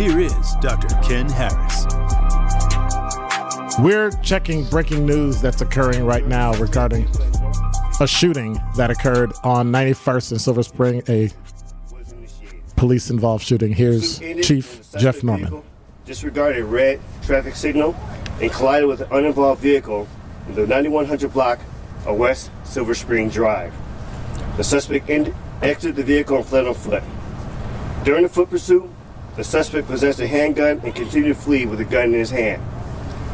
here is Dr. Ken Harris. We're checking breaking news that's occurring right now regarding a shooting that occurred on 91st and Silver Spring, a police involved shooting. Here's Chief Jeff Norman. Disregarded a red traffic signal and collided with an uninvolved vehicle in the 9100 block of West Silver Spring Drive. The suspect end- exited the vehicle and fled on foot. During the foot pursuit, the suspect possessed a handgun and continued to flee with a gun in his hand.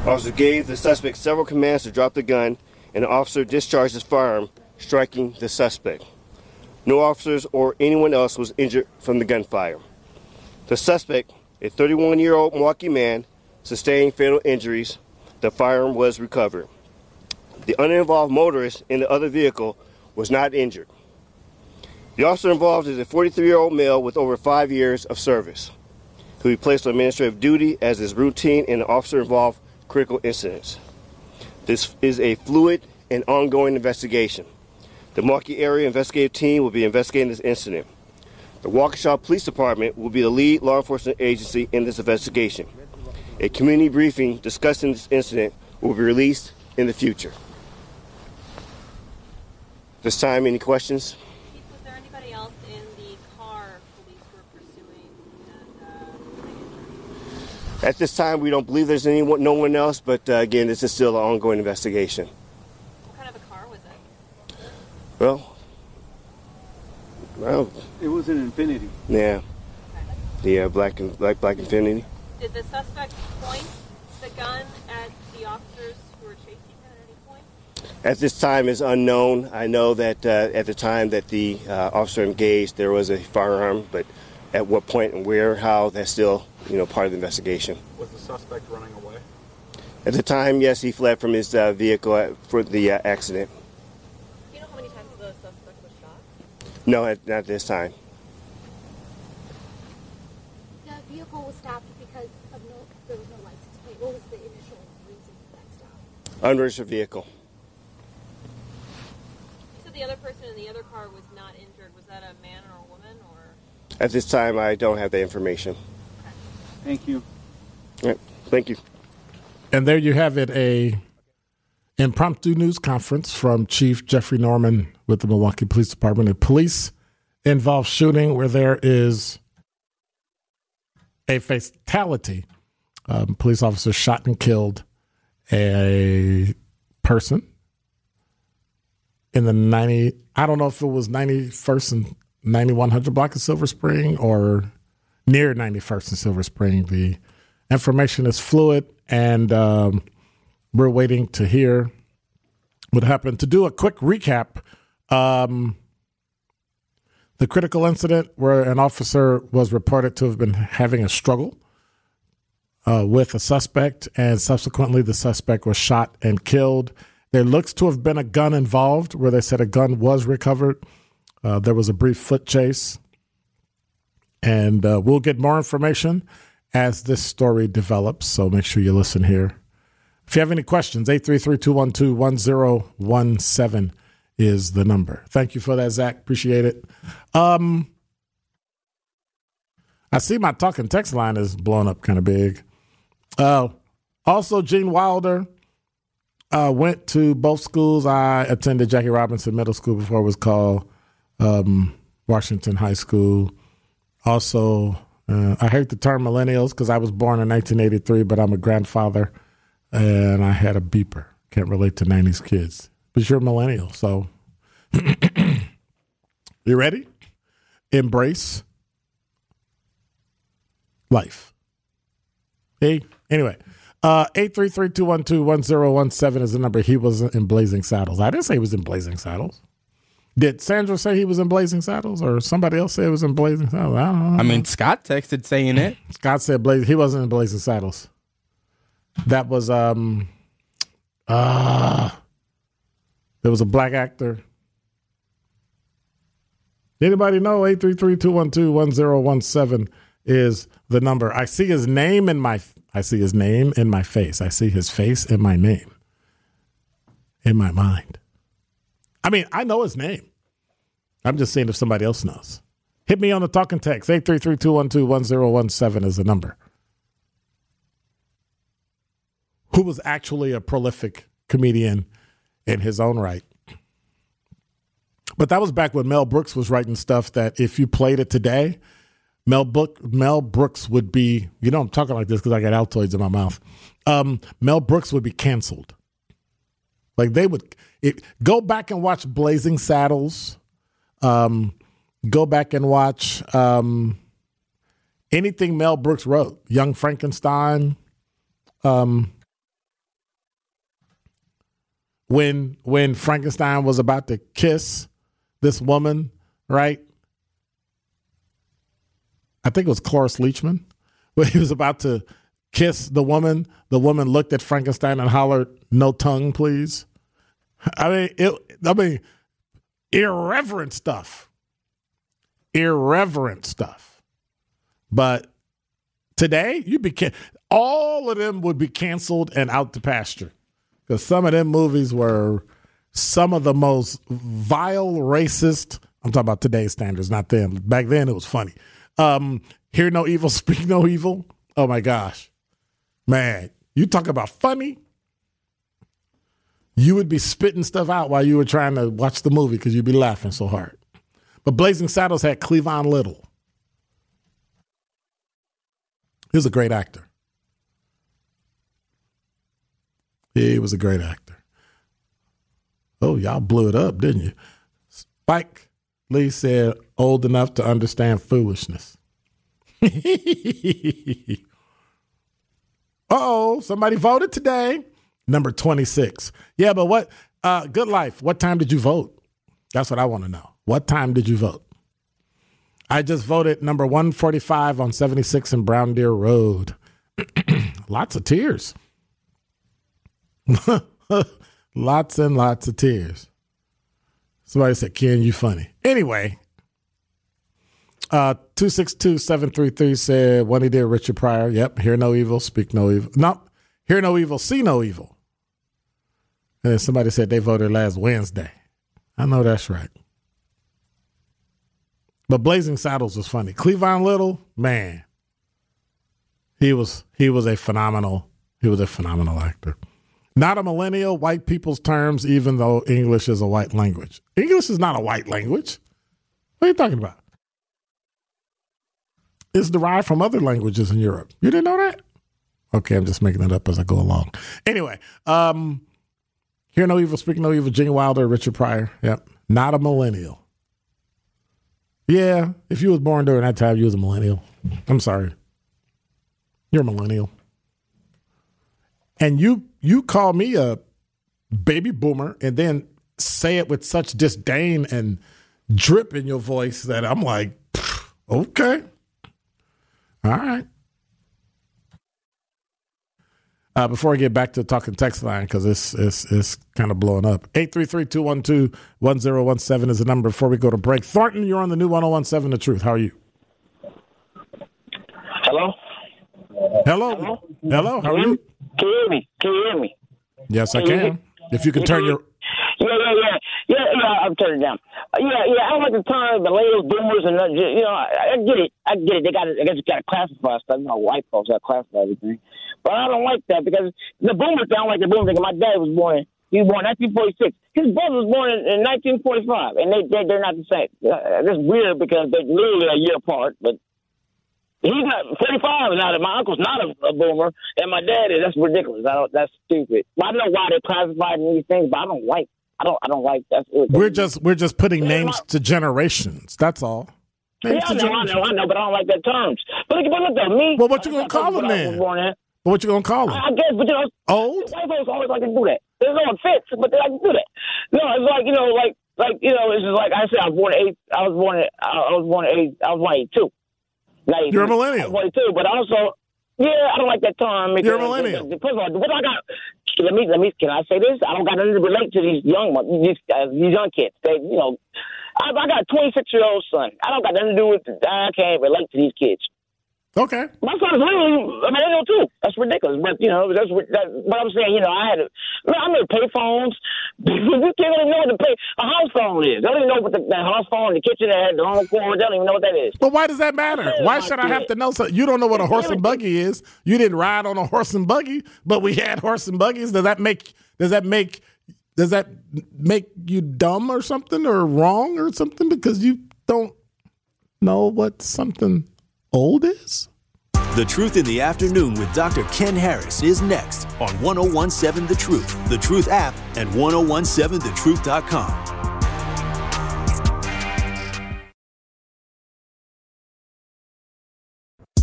Officer gave the suspect several commands to drop the gun, and the officer discharged his firearm, striking the suspect. No officers or anyone else was injured from the gunfire. The suspect, a 31 year old Milwaukee man, sustained fatal injuries. The firearm was recovered. The uninvolved motorist in the other vehicle was not injured. The officer involved is a 43 year old male with over five years of service, who he placed on administrative duty as is routine in officer involved critical incidents. This is a fluid and ongoing investigation. The Milwaukee Area Investigative Team will be investigating this incident. The Waukesha Police Department will be the lead law enforcement agency in this investigation. A community briefing discussing this incident will be released in the future. This time, any questions? Chief, was there anybody else in the car police were pursuing that uh, they At this time, we don't believe there's anyone, no one else, but uh, again, this is still an ongoing investigation. What kind of a car was it? Well, well, It was an Infiniti. yeah, the uh, black and black black Infiniti. Did the suspect point the gun at the officers who were chasing him at any point? At this time is unknown. I know that uh, at the time that the uh, officer engaged, there was a firearm, but at what point and where, how, that's still you know part of the investigation. Was the suspect running away? At the time, yes, he fled from his uh, vehicle at, for the uh, accident. Do you know how many times the suspect was shot? No, at, not this time. The vehicle was stopped because of no, there was no license plate. What was the initial reason for that stop? Unregistered vehicle. You said the other person in the other car was not injured. Was that a man or a woman or? At this time, I don't have the information. Thank you. All right, thank you. And there you have it a impromptu news conference from Chief Jeffrey Norman with the Milwaukee Police Department. A police involved shooting where there is a fatality. Um, police officer shot and killed a person in the 90, I don't know if it was 91st and 9100 block of Silver Spring or near 91st and Silver Spring. The information is fluid and um, we're waiting to hear what happened. To do a quick recap, um, the critical incident where an officer was reported to have been having a struggle uh, with a suspect, and subsequently the suspect was shot and killed. There looks to have been a gun involved, where they said a gun was recovered. Uh, there was a brief foot chase, and uh, we'll get more information as this story develops. So make sure you listen here If you have any questions, 833-212-1017 is the number. Thank you for that, Zach. Appreciate it. Um, I see my talking text line is blown up kind of big. Uh, also, Gene Wilder uh, went to both schools. I attended Jackie Robinson Middle School before it was called um, Washington High School. Also, uh, I hate the term millennials because I was born in 1983, but I'm a grandfather and I had a beeper. Can't relate to 90s kids, but you're a millennial. So, you ready? Embrace life. Hey, anyway, uh, 833-212-1017 is the number. He was in Blazing Saddles. I didn't say he was in Blazing Saddles. Did Sandra say he was in Blazing Saddles, or somebody else say he was in Blazing Saddles? I don't know. I mean, Scott texted saying it. Scott said Blazing. He wasn't in Blazing Saddles. That was um, uh there was a black actor. Anybody know? 833-212-1017 is the number. I see his name in my I see his name in my face. I see his face in my name. In my mind. I mean, I know his name. I'm just seeing if somebody else knows. Hit me on the talking text. 833-212-1017 is the number. Who was actually a prolific comedian in his own right. But that was back when Mel Brooks was writing stuff that if you played it today, Mel Book Mel Brooks would be, you know, I'm talking like this because I got Altoids in my mouth. Um, Mel Brooks would be canceled. Like they would it, go back and watch Blazing Saddles. Um, go back and watch um, anything Mel Brooks wrote. Young Frankenstein. Um, when when Frankenstein was about to kiss this woman, right? I think it was Cloris Leachman, when he was about to kiss the woman. The woman looked at Frankenstein and hollered, "No tongue, please." I mean, it, I mean, irreverent stuff, irreverent stuff. But today, you'd be can- all of them would be canceled and out to pasture because some of them movies were some of the most vile, racist. I'm talking about today's standards, not them. Back then, it was funny. Um, Hear no evil, speak no evil. Oh my gosh, man! You talk about funny. You would be spitting stuff out while you were trying to watch the movie because you'd be laughing so hard. But Blazing Saddles had Cleavon Little. He was a great actor. He was a great actor. Oh, y'all blew it up, didn't you? Spike Lee said, old enough to understand foolishness. oh, somebody voted today. Number 26. Yeah, but what, uh, good life, what time did you vote? That's what I want to know. What time did you vote? I just voted number 145 on 76 and Brown Deer Road. Lots of tears. lots and lots of tears. Somebody said, Ken, you funny. Anyway, uh, 262-733 said, when he did Richard Pryor, yep, hear no evil, speak no evil. No, hear no evil, see no evil. And then somebody said they voted last Wednesday. I know that's right. But Blazing Saddles was funny. Cleavon Little, man, he was he was a phenomenal he was a phenomenal actor. Not a millennial, white people's terms, even though English is a white language. English is not a white language. What are you talking about? It's derived from other languages in Europe. You didn't know that? Okay, I'm just making it up as I go along. Anyway, um, hear no evil, speak no evil. Gene Wilder, Richard Pryor. Yep, not a millennial. Yeah, if you was born during that time, you was a millennial. I'm sorry, you're a millennial. And you you call me a baby boomer and then say it with such disdain and drip in your voice that I'm like, okay. All right. Uh, before I get back to talking text line, because it's, it's, it's kind of blowing up, 833-212-1017 is the number before we go to break. Thornton, you're on the new 1017 The Truth. How are you? Hello? Hello. Hello. How are you? Can you hear me? Can you hear me? Yes, I can. If you can turn your Yeah, yeah, yeah, yeah, yeah. I'm turning it down. Yeah, yeah. I don't like the term millennials, boomers, and you know, I, I get it. I get it. They got, I guess, you got to classify stuff. You know, white folks got to classify everything. But I don't like that because the boomers. I don't like the boomers. thing. My dad was born. He was born 1946. His brother was born in, in 1945, and they, they they're not the same. Uh, that's weird because they're literally a year apart. But he's not 45 now. My uncle's not a, a boomer, and my dad is. That's ridiculous. I don't. That's stupid. I don't know why they're classified these things, but I don't like. I don't. I don't like that. we're just we're just putting names to generations. That's all. Names Yeah, I know, I know, I know, but I don't like that terms. But, but look at me. Well, what you gonna call them then? But what you gonna call them? I I guess, but you know, Old? white folks always like to do that. There's no offense, but they like to do that. No, it's like you know, like like you know, it's just like I said, I was born eight. I was born. I was born eight. I was born eight two. Like, You're a millennial. I was born two, but also, yeah, I don't like that term. You're a millennial. First of all, what I got? Let me let me. Can I say this? I don't got nothing to relate to these young these uh, these young kids. They, you know, I, I got a 26 year old son. I don't got nothing to do with. I can't relate to these kids. Okay. My son's literally a millennial too. That's ridiculous. But you know, that's what. That, but I'm saying, you know, I had to. Man, I made pay phones. you can't even know what the pay a house phone is. They don't even know what the, house phone, in the kitchen that had the home cord. They don't even know what that is. But why does that matter? Why should I have to know something? You don't know what a horse and buggy is. You didn't ride on a horse and buggy, but we had horse and buggies. Does that make does that make does that make you dumb or something or wrong or something because you don't know what something old is? The Truth in the Afternoon with Dr. Ken Harris is next on 1017 The Truth, The Truth app, and 1017thetruth.com.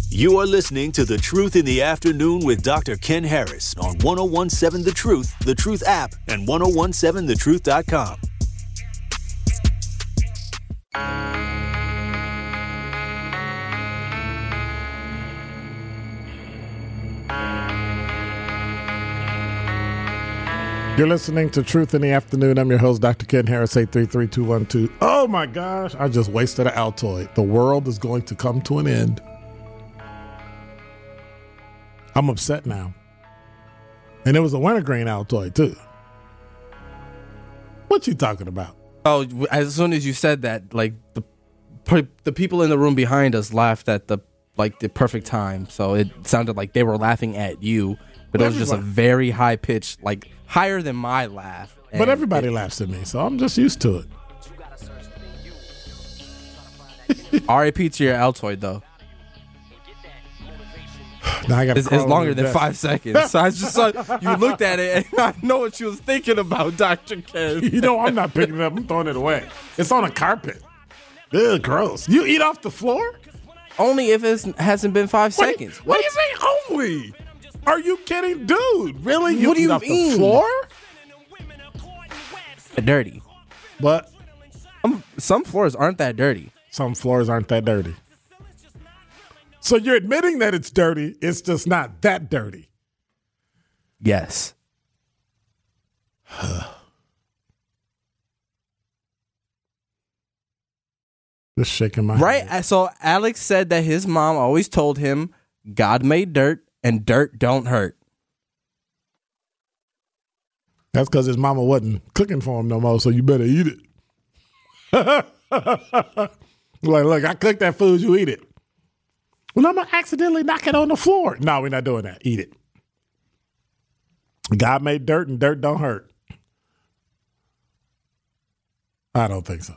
You are listening to The Truth in the Afternoon with Dr. Ken Harris on 1017 The Truth, The Truth app, and 1017thetruth.com. You're listening to Truth in the Afternoon. I'm your host, Dr. Ken Harris, 833-212. Oh my gosh, I just wasted an Altoid. The world is going to come to an end. I'm upset now. And it was a wintergreen Altoid too. What you talking about? Oh, as soon as you said that, like the the people in the room behind us laughed at the like the perfect time. So it sounded like they were laughing at you, but it was just a very high pitch, like higher than my laugh. But everybody laughs at me, so I'm just used to it. it- R.I.P. to your Altoid though. Now I got It's, it's longer than five seconds. So I just saw you looked at it, and I know what you was thinking about, Doctor Ken. You know, I'm not picking it up. I'm throwing it away. It's on a carpet. Ugh, gross. You eat off the floor? Only if it hasn't been five What- seconds. What do you mean only? Are you kidding, dude? Really? You What do you off mean? the floor? dirty. But Some, some floors aren't that dirty. some floors aren't that dirty. So you're admitting that it's dirty. It's just not that dirty. Yes. Just shaking my head. Right. head. So Alex said that his mom always told him God made dirt and dirt don't hurt. That's because his mama wasn't cooking for him no more. So you better eat it. like, look, I cooked that food. You eat it. Well, I'm gonna accidentally knock it on the floor. No, we're not doing that. Eat it. God made dirt, and dirt don't hurt. I don't think so.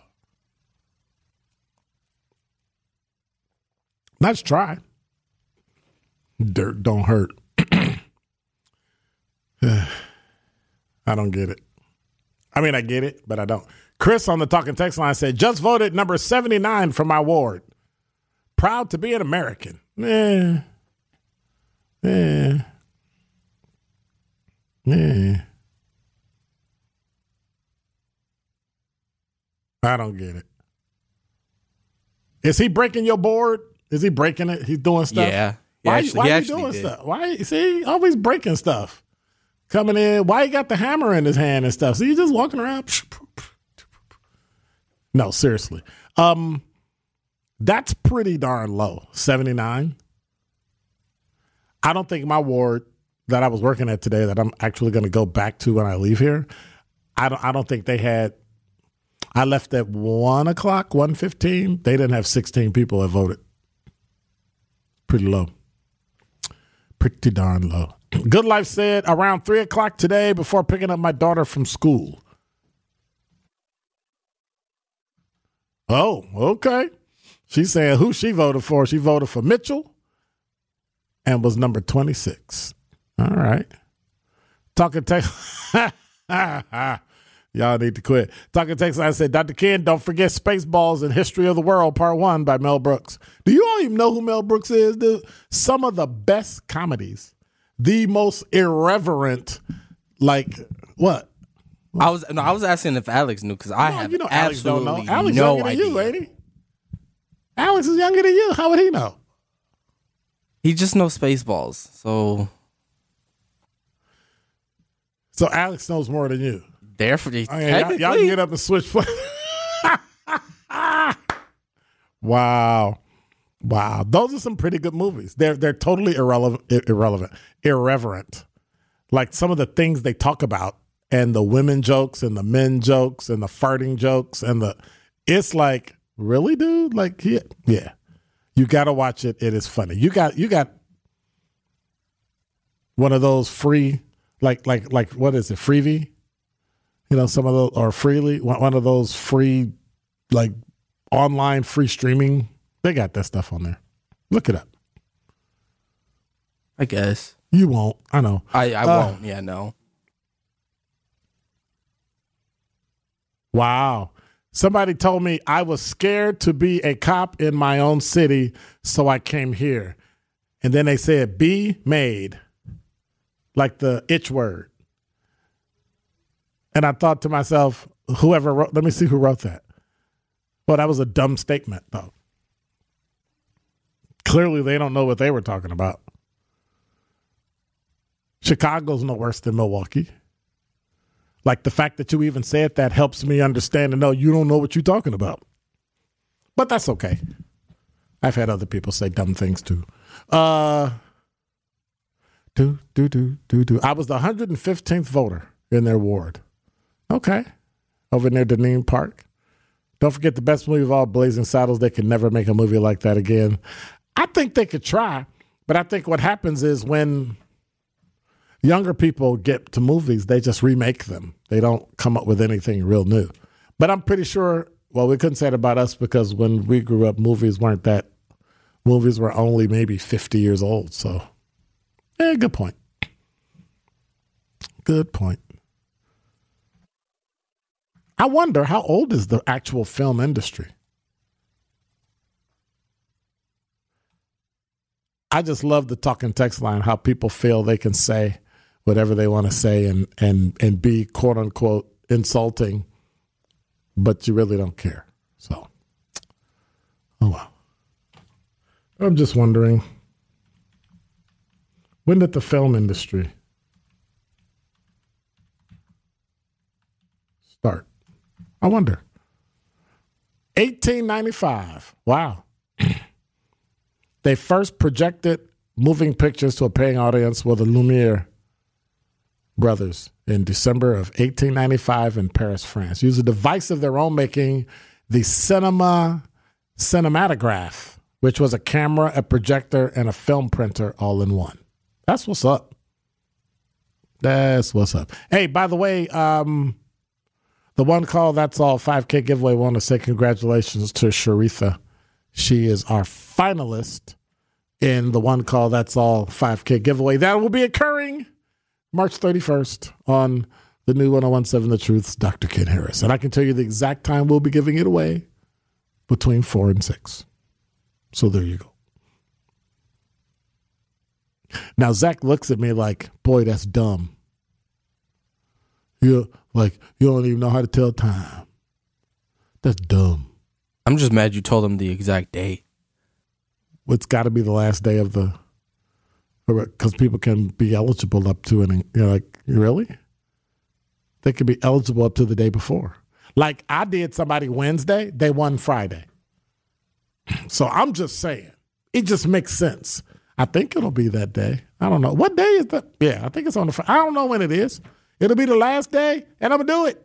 Let's try. Dirt don't hurt. I don't get it. I mean, I get it, but I don't. Chris on the talking text line said, just voted number 79 for my ward. Proud to be an American. Eh. Eh. Eh. I don't get it. Is he breaking your board? Is he breaking it? He's doing stuff? Yeah. Why, actually- why he you doing did. stuff? Why? See, always breaking stuff. Coming in. Why he got the hammer in his hand and stuff? So you just walking around. No, seriously. Um, that's pretty darn low. Seventy nine. I don't think my ward that I was working at today that I'm actually going to go back to when I leave here. I don't. I don't think they had. I left at one o'clock, one fifteen. They didn't have sixteen people that voted. Pretty low. Pretty darn low. Good Life said around three o'clock today before picking up my daughter from school. Oh, okay. She said who she voted for. She voted for Mitchell and was number 26. All right. Talking text. Y'all need to quit. Talking text. I said, Dr. Ken, don't forget Spaceballs and History of the World, Part One by Mel Brooks. Do you all even know who Mel Brooks is? Dude? Some of the best comedies, the most irreverent, like what? I was no, I was asking if Alex knew because I No, have you know Alex don't know. Alex no younger idea. than you, ain't he? Alex is younger than you. How would he know? He just knows Spaceballs. So So Alex knows more than you. Therefore, Oh, yeah, y'all, y'all can get up and switch. wow, wow, those are some pretty good movies. They're they're totally irrelevant, irrelevant, irreverent. Like some of the things they talk about, and the women jokes, and the men jokes, and the farting jokes, and the it's like really, dude. Like yeah, yeah. You got to watch it. It is funny. You got you got one of those free, like like like what is it, freebie? You know, some of those or freely one one of those free, like online free streaming. They got that stuff on there. Look it up. I guess You won't. I know. I I Uh, won't. Yeah, no. Wow. Somebody told me I was scared to be a cop in my own city, so I came here. And then they said, be made, like the itch word. And I thought to myself, whoever wrote, let me see who wrote that. Well, that was a dumb statement, though. Clearly, they don't know what they were talking about. Chicago's no worse than Milwaukee. Like the fact that you even said that helps me understand and know you don't know what you're talking about. But that's okay. I've had other people say dumb things too. Uh do do do do do. I was the 115th voter in their ward. Okay. Over near Dineen Park. Don't forget the best movie of all, Blazing Saddles. They could never make a movie like that again. I think they could try, but I think what happens is when younger people get to movies, they just remake them. They don't come up with anything real new. But I'm pretty sure, well, we couldn't say it about us because when we grew up, movies weren't that, movies were only maybe 50 years old. So, yeah, good point. Good point. I wonder how old is the actual film industry? I just love the talking text line, how people feel they can say whatever they want to say and and and be quote unquote insulting, but you really don't care. So, oh well. I'm just wondering when did the film industry start? I wonder. 1895. Wow. they first projected moving pictures to a paying audience with the Lumiere brothers in December of 1895 in Paris, France. Use a device of their own making, the Cinema Cinematograph, which was a camera, a projector, and a film printer all in one. That's what's up. That's what's up. Hey, by the way, um, the one call, that's all 5K giveaway. want to say congratulations to Sharitha. She is our finalist in the one call, that's all 5K giveaway. That will be occurring March 31st on the new 1017 The Truth's Dr. Ken Harris. And I can tell you the exact time we'll be giving it away between 4 and 6. So there you go. Now, Zach looks at me like, boy, that's dumb. You like you don't even know how to tell time. That's dumb. I'm just mad you told him the exact date. It's got to be the last day of the because people can be eligible up to and you're like really they could be eligible up to the day before like i did somebody wednesday they won friday so i'm just saying it just makes sense I think it'll be that day. I don't know. What day is that? Yeah, I think it's on the. I don't know when it is. It'll be the last day, and I'm gonna do it.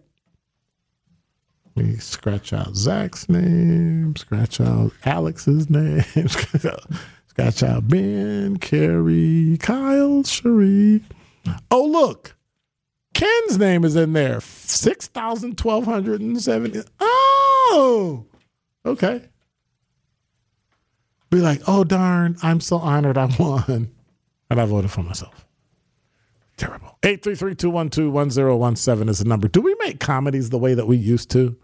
We scratch out Zach's name, scratch out Alex's name, scratch out Ben, Carrie, Kyle, Cherie. Oh, look. Ken's name is in there. 6,1270. Oh, okay. Be like, oh, darn, I'm so honored I won. And I voted for myself. Terrible. 833-212-1017 is the number. Do we make comedies the way that we used to?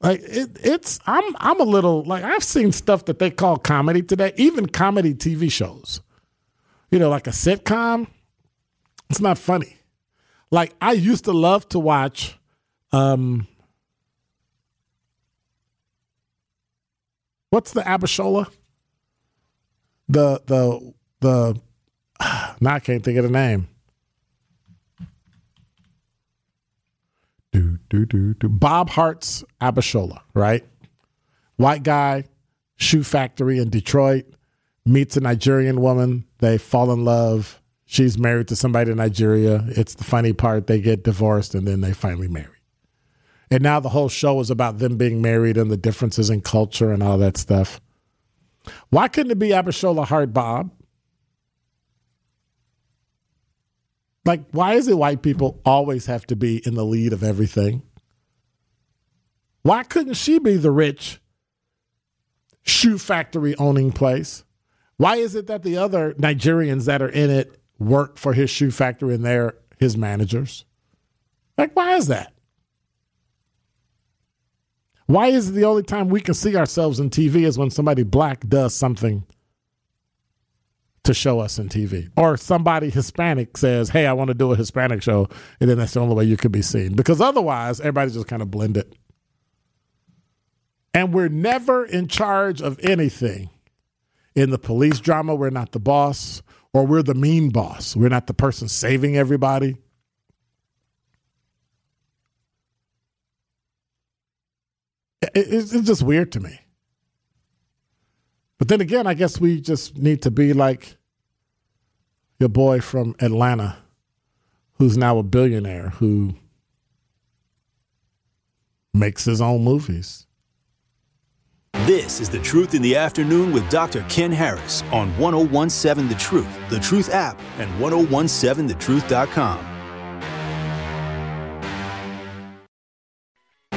Like it, it's I'm I'm a little like I've seen stuff that they call comedy today, even comedy TV shows. You know, like a sitcom. It's not funny. Like I used to love to watch um what's the Abishola? The the the now I can't think of the name. Do do do do. Bob Hearts Abishola, right? White guy, shoe factory in Detroit, meets a Nigerian woman. They fall in love. She's married to somebody in Nigeria. It's the funny part. They get divorced and then they finally marry. And now the whole show is about them being married and the differences in culture and all that stuff. Why couldn't it be Abishola Hart Bob? Like, why is it white people always have to be in the lead of everything? Why couldn't she be the rich shoe factory owning place? Why is it that the other Nigerians that are in it work for his shoe factory and they're his managers? Like, why is that? Why is it the only time we can see ourselves in TV is when somebody black does something to show us in TV? Or somebody Hispanic says, hey, I want to do a Hispanic show, and then that's the only way you can be seen. Because otherwise, everybody's just kind of blended. And we're never in charge of anything. In the police drama, we're not the boss, or we're the mean boss. We're not the person saving everybody. It's just weird to me. But then again, I guess we just need to be like your boy from Atlanta, who's now a billionaire, who makes his own movies. This is The Truth in the Afternoon with Dr. Ken Harris on 1017 The Truth, The Truth app, and 1017thetruth.com.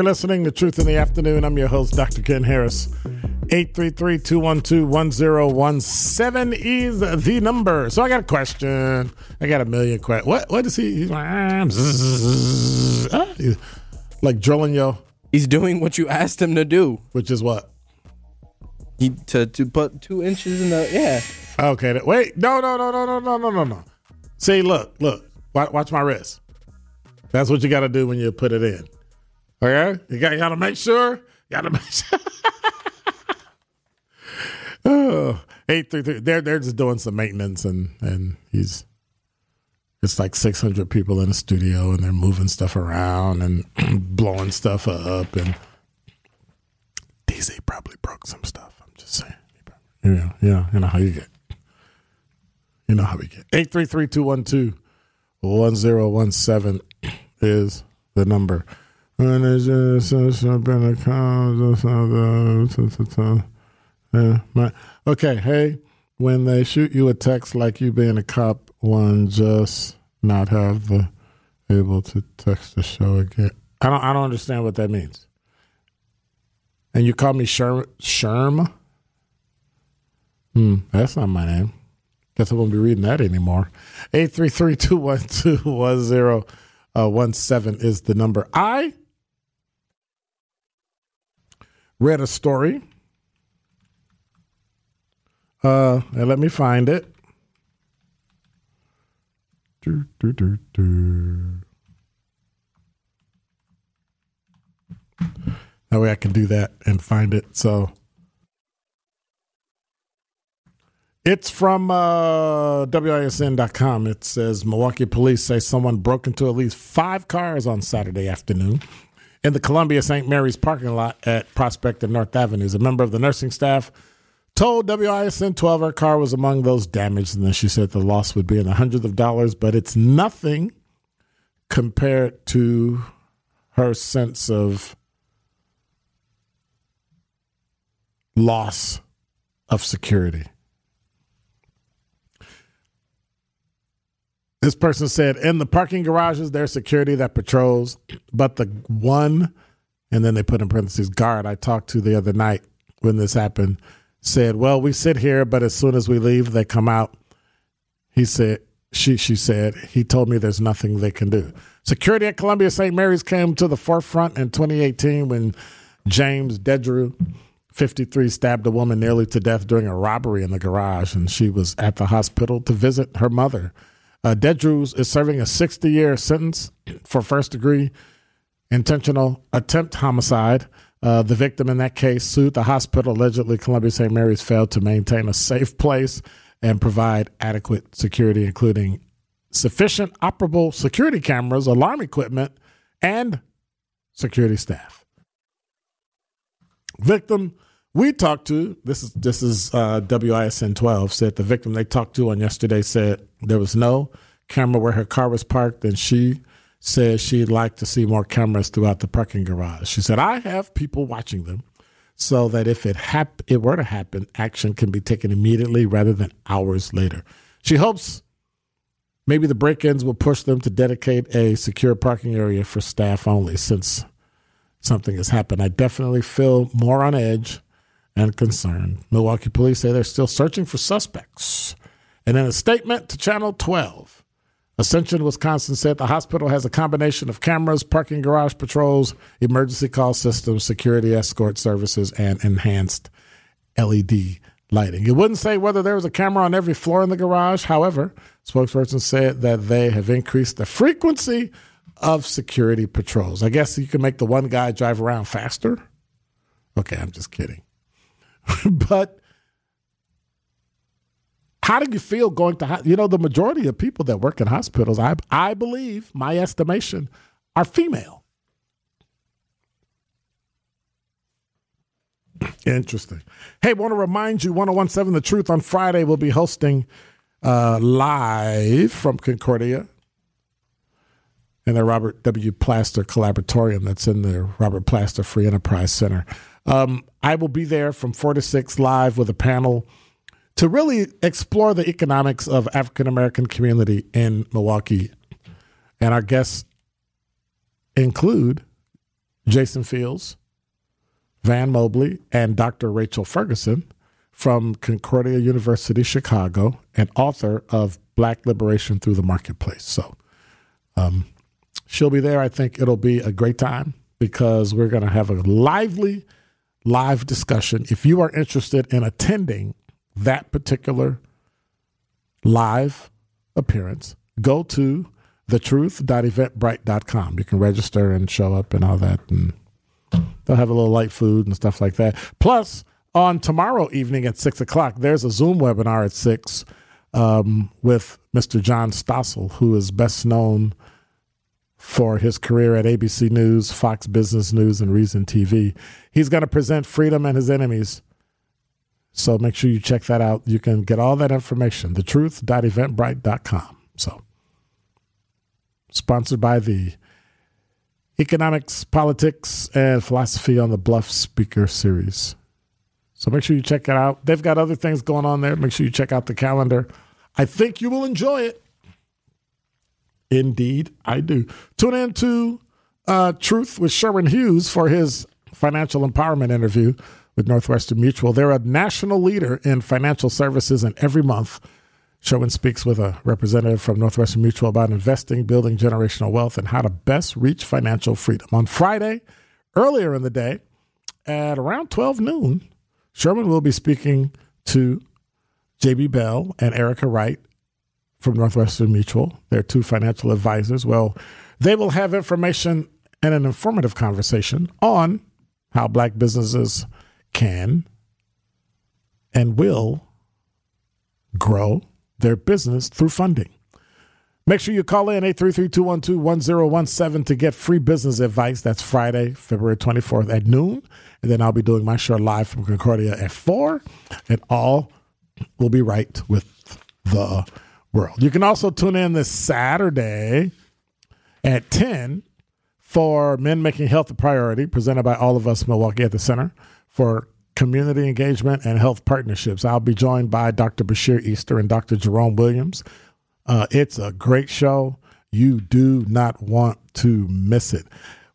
You're listening to Truth in the Afternoon. I'm your host, Dr. Ken Harris. 833-212-1017 is the number. So I got a question. I got a million questions. What what is he? He's like, ah, ah, drilling yo. He's doing what you asked him to do. Which is what? He to to put two inches in the yeah. Okay. Wait. No, no, no, no, no, no, no, no, no. See, look, look. Watch my wrist. That's what you got to do when you put it in. Okay? You got, you got to make sure. Got to make sure. oh, eight three three. They're they're just doing some maintenance, and and he's. It's like 600 people in the studio, and they're moving stuff around and blowing stuff up, and DZ probably broke some stuff. I'm just saying. You know, you know, you know how you get. You know how we get. 833-212-1017 is the number. Con- Yeah, my- Okay, hey, when they shoot you a text like you being a cop, one just not have the able to text the show again. I don't I don't understand what that means. And you call me Sherm Sherm? Hmm, that's not my name. Guess I won't be reading that anymore. one seven is the number. I read a story. Uh, let me find it. Do, do, do. That way I can do that and find it. So it's from uh, WISN.com. It says Milwaukee police say someone broke into at least five cars on Saturday afternoon in the Columbia St. Mary's parking lot at Prospect and North Avenues. A member of the nursing staff told WISN 12 her car was among those damaged, and then she said the loss would be in the hundreds of dollars, but it's nothing compared to her sense of loss of security. This person said, in the parking garages, there's security that patrols, but the one, and then they put in parentheses, guard I talked to the other night when this happened said, Well, we sit here, but as soon as we leave, they come out. He said, she, she said, he told me there's nothing they can do. Security at Columbia St. Mary's came to the forefront in 2018 when James Dedrew, 53, stabbed a woman nearly to death during a robbery in the garage, and she was at the hospital to visit her mother. Uh, Dedrew is serving a 60 year sentence for first degree intentional attempt homicide. Uh, the victim in that case sued the hospital. Allegedly, Columbia St. Mary's failed to maintain a safe place and provide adequate security, including sufficient operable security cameras, alarm equipment, and security staff. Victim we talked to this is this is uh, WISN 12 said the victim they talked to on yesterday said there was no camera where her car was parked, and she said she'd like to see more cameras throughout the parking garage. She said, I have people watching them so that if it hap- it were to happen, action can be taken immediately rather than hours later. She hopes maybe the break-ins will push them to dedicate a secure parking area for staff only since something has happened. I definitely feel more on edge and concerned. Milwaukee police say they're still searching for suspects. And in a statement to Channel 12, Ascension, Wisconsin said the hospital has a combination of cameras, parking garage patrols, emergency call systems, security escort services, and enhanced LED lighting. It wouldn't say whether there was a camera on every floor in the garage. However, spokesperson said that they have increased the frequency of security patrols. I guess you can make the one guy drive around faster. Okay, I'm just kidding. but how do you feel going to you know the majority of people that work in hospitals i i believe my estimation are female. Interesting. Hey want to remind you 1017 the truth on friday we'll be hosting uh, live from concordia in the robert w. Plaster collaboratorium that's in the robert plaster free enterprise center um, i will be there from 4 to 6 live with a panel to really explore the economics of African American community in Milwaukee. And our guests include Jason Fields, Van Mobley, and Dr. Rachel Ferguson from Concordia University, Chicago, and author of Black Liberation Through the Marketplace. So um, she'll be there. I think it'll be a great time because we're going to have a lively, live discussion. If you are interested in attending that particular live appearance, go to thetruth.eventbrite.com. You can register and show up and all that. And they'll have a little light food and stuff like that. Plus, on tomorrow evening at 6 o'clock, there's a Zoom webinar at 6 um, with Mr. John Stossel, who is best known for his career at ABC News, Fox Business News, and Reason TV. He's going to present Freedom and His Enemies so make sure you check that out. You can get all that information, thetruth.eventbrite.com. So, sponsored by the Economics, Politics, and Philosophy on the Bluff Speaker Series. So make sure you check it out. They've got other things going on there. Make sure you check out the calendar. I think you will enjoy it. Indeed, I do. Tune in to uh, Truth with Sherman Hughes for his financial empowerment interview with Northwestern Mutual. They're a national leader in financial services, and every month Sherman speaks with a representative from Northwestern Mutual about investing, building generational wealth, and how to best reach financial freedom. On Friday, earlier in the day, at around 12 noon, Sherman will be speaking to JB Bell and Erica Wright from Northwestern Mutual. They're two financial advisors. Well, they will have information and an informative conversation on how black businesses can and will grow their business through funding. Make sure you call in 833-212-1017 to get free business advice. That's Friday, February 24th at noon. And then I'll be doing my show live from Concordia at 4. And all will be right with the world. You can also tune in this Saturday at 10 for Men Making Health a Priority, presented by All of Us Milwaukee at the Center for Community Engagement and Health Partnerships. I'll be joined by Dr. Bashir Easter and Dr. Jerome Williams. Uh, it's a great show. You do not want to miss it.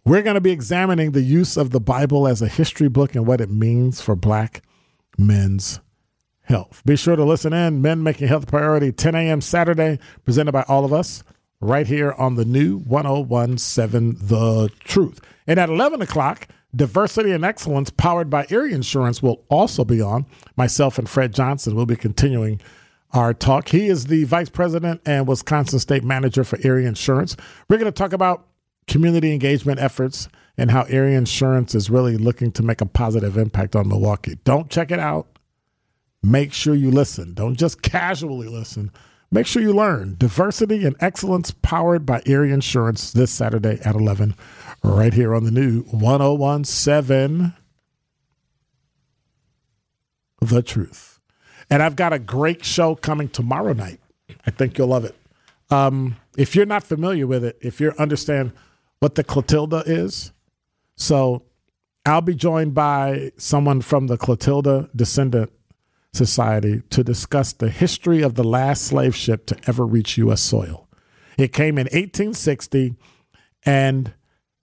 We're going to be examining the use of the Bible as a history book and what it means for black men's health. Be sure to listen in. Men Making Health Priority, 10 a.m. Saturday, presented by all of us right here on the new 1017 The Truth. And at 11 o'clock, Diversity and Excellence, powered by Erie Insurance, will also be on. Myself and Fred Johnson will be continuing our talk. He is the Vice President and Wisconsin State Manager for Erie Insurance. We're going to talk about community engagement efforts and how Erie Insurance is really looking to make a positive impact on Milwaukee. Don't check it out. Make sure you listen. Don't just casually listen. Make sure you learn. Diversity and Excellence powered by Erie Insurance this Saturday at 11, right here on the new 1017 The Truth. And I've got a great show coming tomorrow night. I think you'll love it. Um, if you're not familiar with it, if you understand what the Clotilda is, so I'll be joined by someone from the Clotilda Descendant Society to discuss the history of the last slave ship to ever reach U.S. soil. It came in 1860, and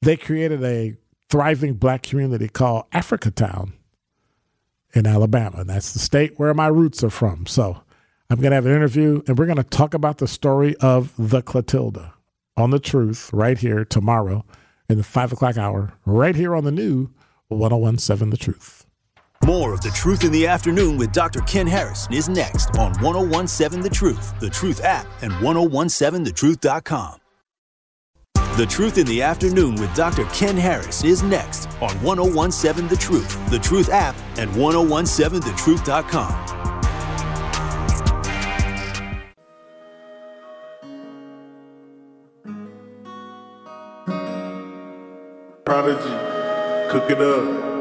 they created a thriving black community called Africatown in Alabama. And that's the state where my roots are from. So I'm going to have an interview, and we're going to talk about the story of the Clotilda on the truth right here tomorrow in the five o'clock hour, right here on the new 1017 The Truth. More of The Truth in the Afternoon with Dr. Ken Harris is next on 1017 The Truth, The Truth app, and 1017thetruth.com. The Truth in the Afternoon with Dr. Ken Harris is next on 1017 The Truth, The Truth app, and 1017thetruth.com. Prodigy, cook it up,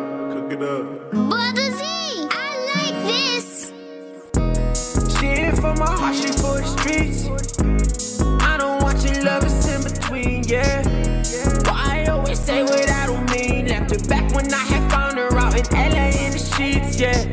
cook it up. Brother Z, I like this. She ain't for my heart, she for the streets. I don't want your lovers in between, yeah. But I always say what I don't mean. Left her back when I had found her out in LA in the sheets, yeah.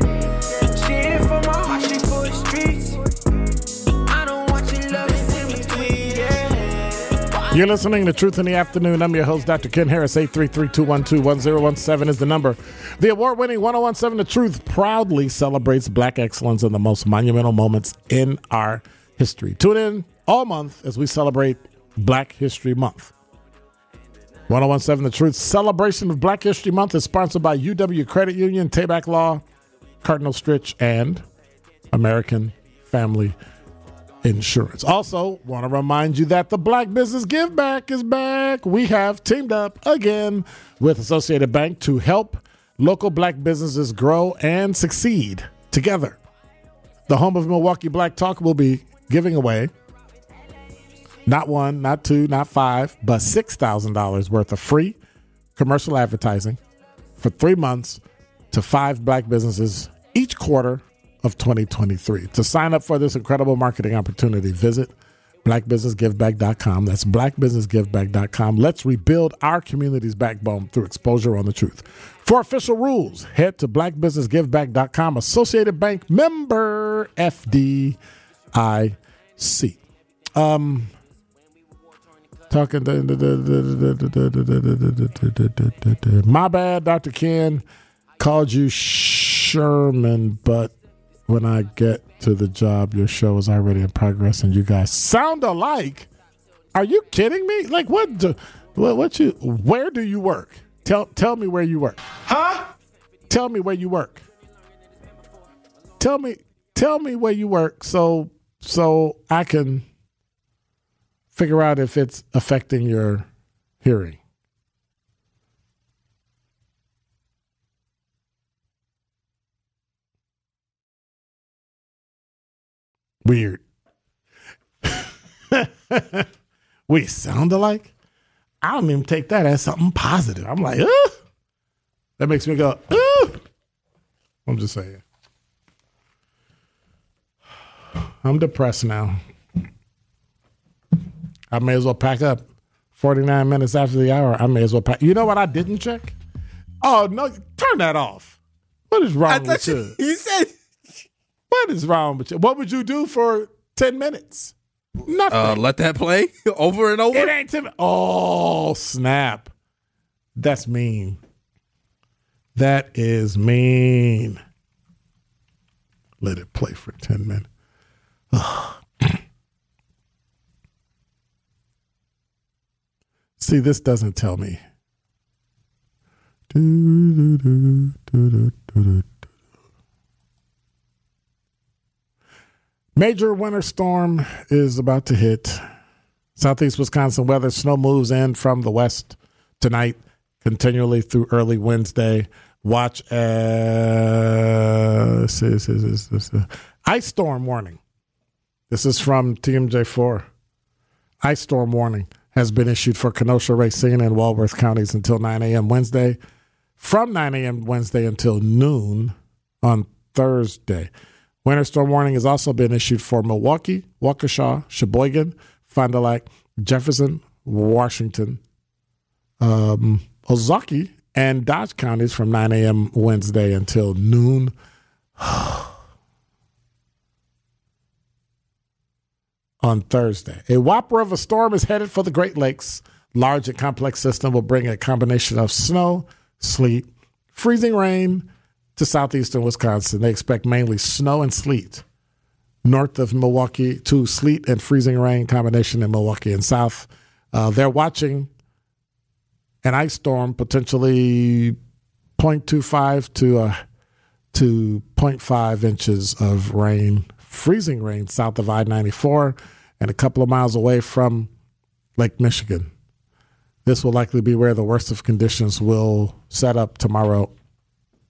You're listening to Truth in the Afternoon. I'm your host, Dr. Ken Harris. 833-212-1017 is the number. The award-winning 1017 The Truth proudly celebrates black excellence in the most monumental moments in our history. Tune in all month as we celebrate Black History Month. 1017 The Truth celebration of Black History Month is sponsored by UW Credit Union, Tayback Law, Cardinal Stritch, and American Family Insurance. Also, want to remind you that the Black Business Give Back is back. We have teamed up again with Associated Bank to help local black businesses grow and succeed together. The home of Milwaukee Black Talk will be giving away not one, not two, not five, but $6,000 worth of free commercial advertising for three months to five black businesses each quarter of 2023. To sign up for this incredible marketing opportunity, visit blackbusinessgiveback.com. That's blackbusinessgiveback.com. Let's rebuild our community's backbone through exposure on the truth. For official rules, head to blackbusinessgiveback.com. Associated Bank member FDIC. Um, talking to, my bad, Dr. Ken called you Sherman, but when I get to the job, your show is already in progress, and you guys sound alike. Are you kidding me? Like what? do- What, what you? Where do you work? Tell tell me where you work. Huh? Tell me where you work. Tell me tell me where you work so so I can figure out if it's affecting your hearing. Weird. we sound alike. I don't even take that as something positive. I'm like, Ugh. that makes me go, Ugh. I'm just saying. I'm depressed now. I may as well pack up. 49 minutes after the hour, I may as well pack. You know what I didn't check? Oh, no, turn that off. What is wrong with you? You said What is wrong with you? What would you do for 10 minutes? Nothing. uh, let that play over and over. It ain't Tim. Oh, snap. That's mean. That is mean. Let it play for 10 minutes. See, this doesn't tell me. Major winter storm is about to hit. Southeast Wisconsin weather snow moves in from the west tonight, continually through early Wednesday. Watch uh, as ice storm warning. This is from TMJ4. Ice storm warning has been issued for Kenosha, Racine, and Walworth counties until 9 a.m. Wednesday, from 9 a.m. Wednesday until noon on Thursday. Winter storm warning has also been issued for Milwaukee, Waukesha, Sheboygan, Fond du Lac, Jefferson, Washington, um, Ozaukee, and Dodge counties from 9 a.m. Wednesday until noon. on Thursday. A whopper of a storm is headed for the Great Lakes. Large and complex system will bring a combination of snow, sleet, freezing rain to southeastern Wisconsin. They expect mainly snow and sleet. North of Milwaukee to sleet and freezing rain combination in Milwaukee and south. Uh, they're watching an ice storm, potentially 0.25 to uh, to 0.5 inches of rain, freezing rain south of I 94 and a couple of miles away from Lake Michigan. This will likely be where the worst of conditions will set up tomorrow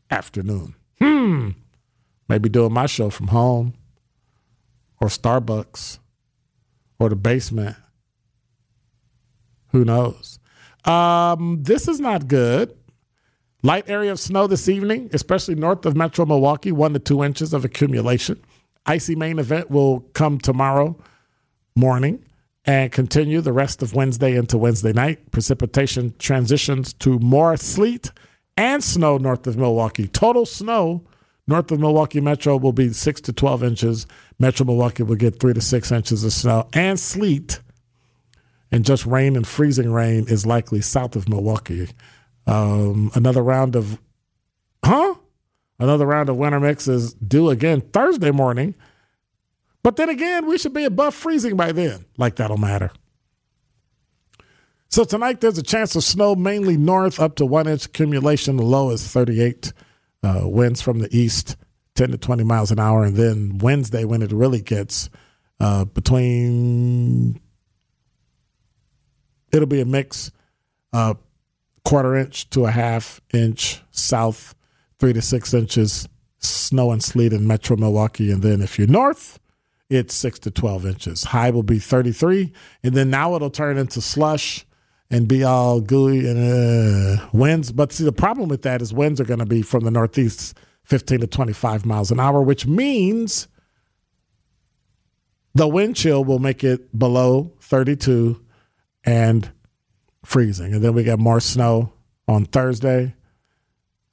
afternoon. Hmm. Maybe doing my show from home or Starbucks or the basement. Who knows? Um, this is not good. Light area of snow this evening, especially north of Metro Milwaukee, one to two inches of accumulation. Icy main event will come tomorrow morning and continue the rest of Wednesday into Wednesday night. Precipitation transitions to more sleet and snow north of Milwaukee. Total snow north of Milwaukee Metro will be 6 to 12 inches. Metro Milwaukee will get 3 to 6 inches of snow and sleet. And just rain and freezing rain is likely south of Milwaukee. Um, another round of, huh? Another round of winter mix is due again Thursday morning. But then again, we should be above freezing by then. Like that'll matter. So tonight there's a chance of snow mainly north up to one inch accumulation. The low is 38. Uh, winds from the east 10 to 20 miles an hour. And then Wednesday, when it really gets uh, between, it'll be a mix, uh, quarter inch to a half inch south, three to six inches snow and sleet in metro Milwaukee. And then if you're north, it's six to 12 inches. High will be 33. And then now it'll turn into slush and be all gooey and uh, winds. But see, the problem with that is winds are going to be from the northeast 15 to 25 miles an hour, which means the wind chill will make it below 32 and freezing. And then we got more snow on Thursday,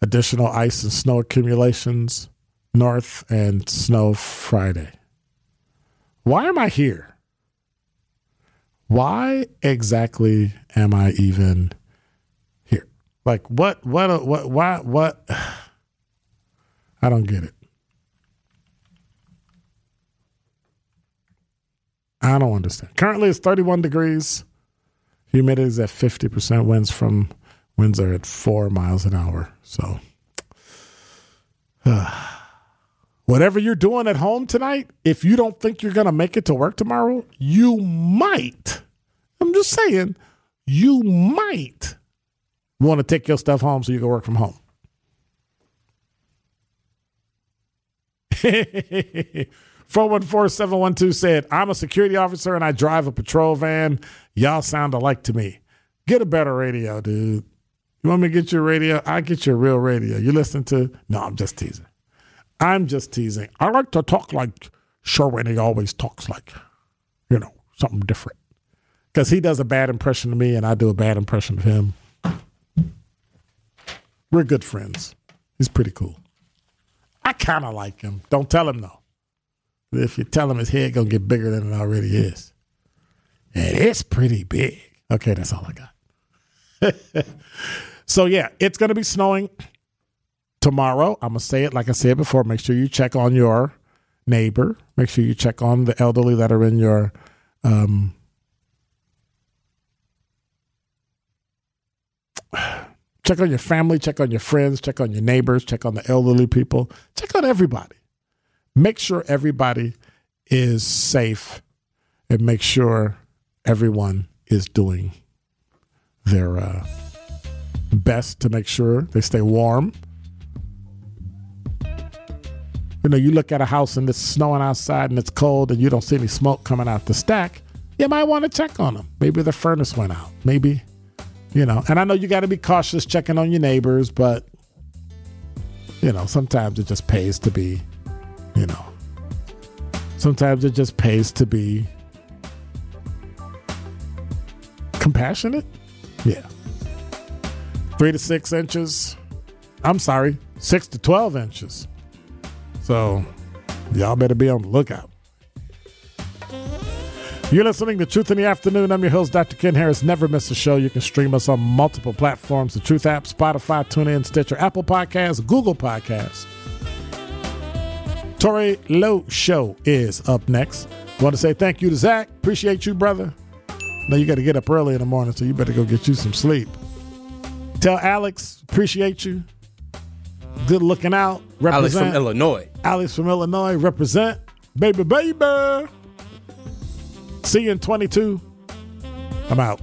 additional ice and snow accumulations north, and snow Friday. Why am I here? why exactly am I even here? Like what what uh, what why what I don't get it. I don't understand. Currently it's 31 degrees. Humidity is at 50%. Winds from winds are at 4 miles an hour. So whatever you're doing at home tonight, if you don't think you're going to make it to work tomorrow, you might. I'm just saying, you might want to take your stuff home so you can work from home. 414-712 said, I'm a security officer and I drive a patrol van. Y'all sound alike to me. Get a better radio, dude. You want me to get your radio? I get your real radio. You listen to No, I'm just teasing. I'm just teasing. I like to talk like Sherman he always talks like, you know, something different. Because he does a bad impression of me and I do a bad impression of him. We're good friends. He's pretty cool. I kind of like him. Don't tell him though. If you tell him his head gonna get bigger than it already is, and it's pretty big. Okay, that's all I got. so yeah, it's gonna be snowing tomorrow. I'm gonna say it like I said before. Make sure you check on your neighbor. Make sure you check on the elderly that are in your um, check on your family, check on your friends, check on your neighbors, check on the elderly people, check on everybody. Make sure everybody is safe and make sure everyone is doing their uh, best to make sure they stay warm. You know, you look at a house and it's snowing outside and it's cold and you don't see any smoke coming out the stack, you might want to check on them. Maybe the furnace went out. Maybe you know, and I know you got to be cautious checking on your neighbors, but you know, sometimes it just pays to be, you know, sometimes it just pays to be compassionate. Yeah. Three to six inches. I'm sorry, six to 12 inches. So y'all better be on the lookout. You're listening to Truth in the Afternoon. I'm your host, Dr. Ken Harris. Never miss a show. You can stream us on multiple platforms the Truth app, Spotify, TuneIn, Stitcher, Apple Podcasts, Google Podcasts. Tory Lowe Show is up next. Want to say thank you to Zach. Appreciate you, brother. Now you got to get up early in the morning, so you better go get you some sleep. Tell Alex, appreciate you. Good looking out. Alex from Illinois. Alex from Illinois, represent. Baby, baby. See you in 22. I'm out.